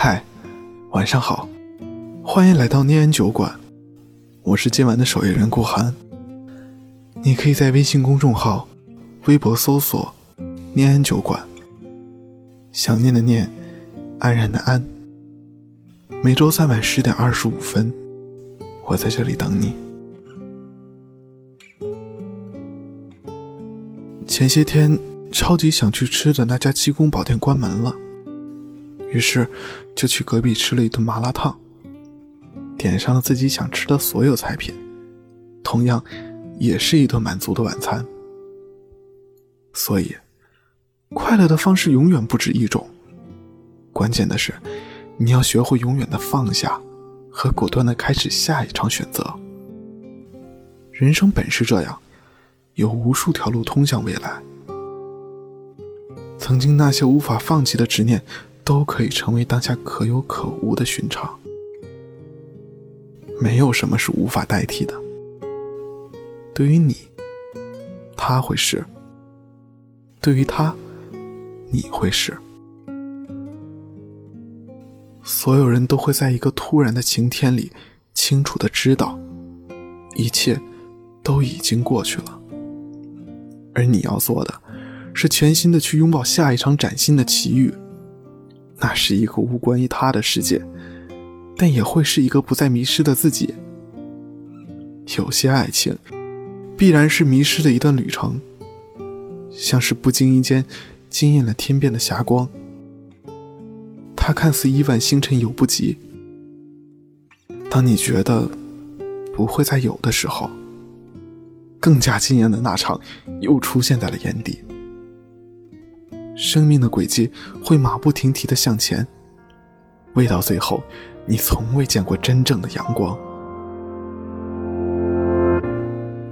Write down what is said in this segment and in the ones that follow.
嗨，晚上好，欢迎来到念安酒馆，我是今晚的守夜人顾寒。你可以在微信公众号、微博搜索“念安酒馆”，想念的念，安然的安。每周三晚十点二十五分，我在这里等你。前些天超级想去吃的那家鸡公宝店关门了。于是，就去隔壁吃了一顿麻辣烫，点上了自己想吃的所有菜品，同样，也是一顿满足的晚餐。所以，快乐的方式永远不止一种，关键的是，你要学会永远的放下，和果断的开始下一场选择。人生本是这样，有无数条路通向未来。曾经那些无法放弃的执念。都可以成为当下可有可无的寻常，没有什么是无法代替的。对于你，他会是；对于他，你会是。所有人都会在一个突然的晴天里，清楚的知道，一切都已经过去了。而你要做的，是全心的去拥抱下一场崭新的奇遇。那是一个无关于他的世界，但也会是一个不再迷失的自己。有些爱情，必然是迷失的一段旅程，像是不经意间惊艳了天边的霞光。它看似亿万星辰犹不及，当你觉得不会再有的时候，更加惊艳的那场又出现在了眼底。生命的轨迹会马不停蹄的向前，未到最后，你从未见过真正的阳光。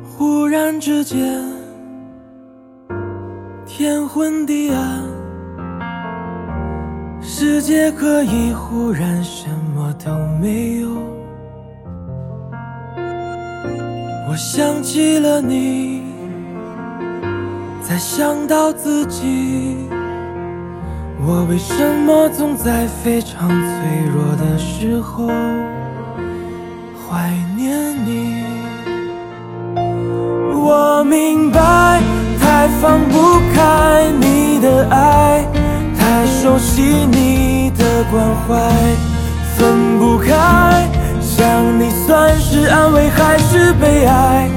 忽然之间，天昏地暗，世界可以忽然什么都没有。我想起了你，才想到自己。我为什么总在非常脆弱的时候怀念你？我明白，太放不开你的爱，太熟悉你的关怀，分不开。想你算是安慰还是悲哀？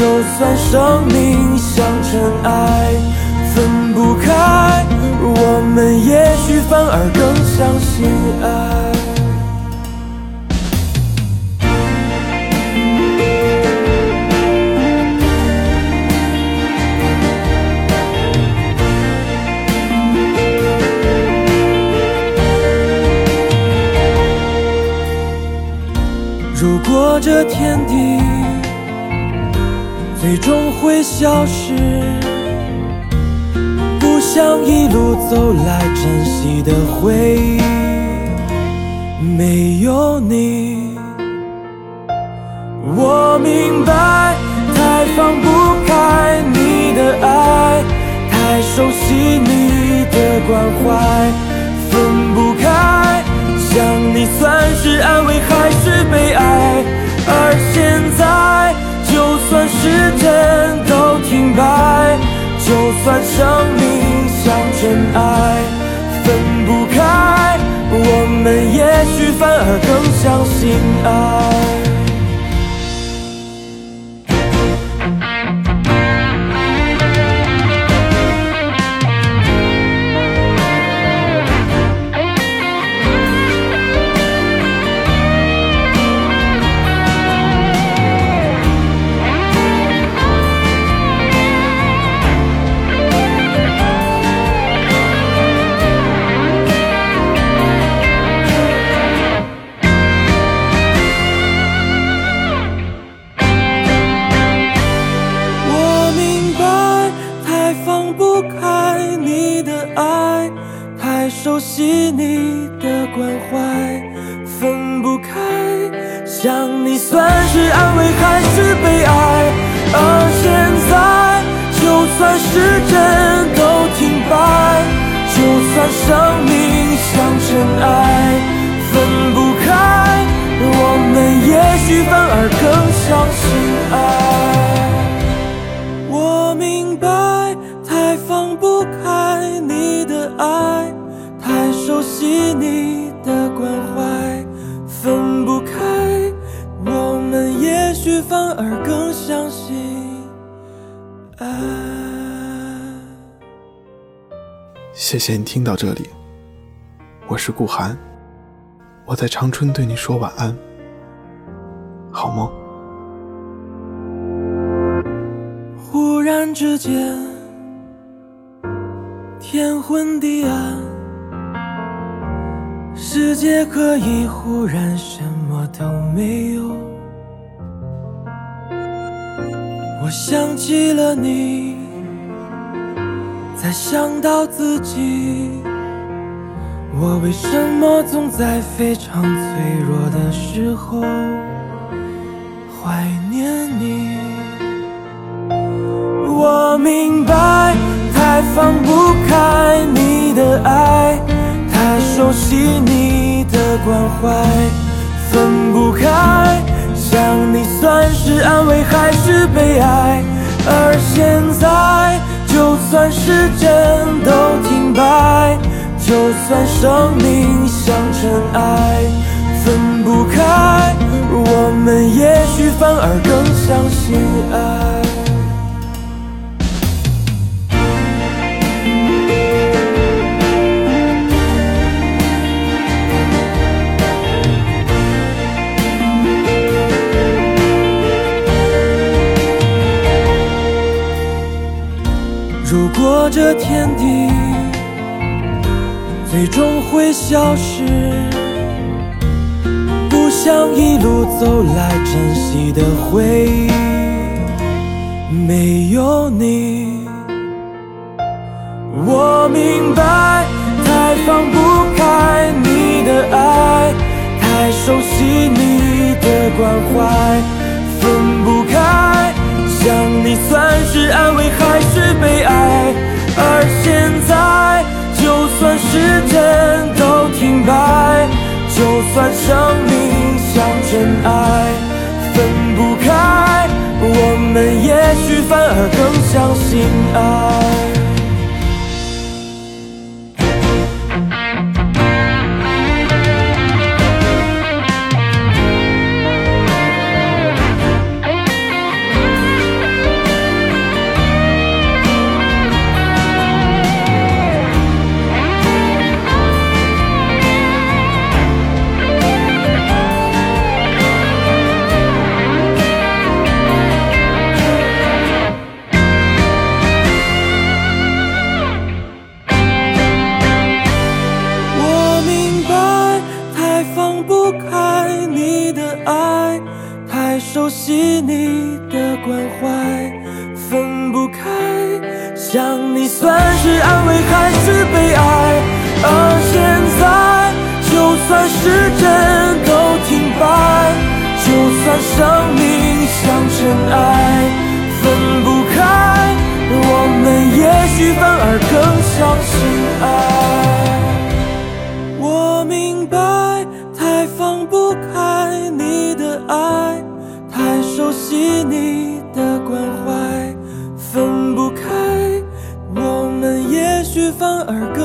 就算生命像尘埃，分不开，我们也许反而更相信爱。如果这天地。最终会消失，不想一路走来珍惜的回忆，没有你。我明白，太放不开你的爱，太熟悉你的关怀，分不开。想你算是安慰还是悲哀？爱，就算生命像尘埃，分不开，我们也许反而更相信爱。想你算是安慰还是悲哀？而现在，就算时针都停摆，就。算生命像尘埃，分不开，我们也许反而更相信爱。我明白，太放不开你的爱，太熟悉你而更相信爱。谢谢你听到这里，我是顾寒，我在长春对你说晚安，好梦。忽然之间，天昏地暗，世界可以忽然什么都没有。我想起了你，才想到自己，我为什么总在非常脆弱的时候怀念你？我明白，太放不开你的爱，太熟悉你的关怀，分不开，想你算是安慰还是悲哀？而现在，就算时针都停摆，就算生命像尘埃，分不开，我们也许反而更相信爱。如果这天地最终会消失，不想一路走来珍惜的回算是安慰还是悲哀？而现在，就算时针都停摆，就算生命像尘埃，分不开，我们也许反而更相信爱。太放不开你的爱，太熟悉你的关怀，分不开。想你算是安慰还是悲哀？而现在，就算时针都停摆，就算生命像尘埃，分不开，我们也许反而更相信爱。我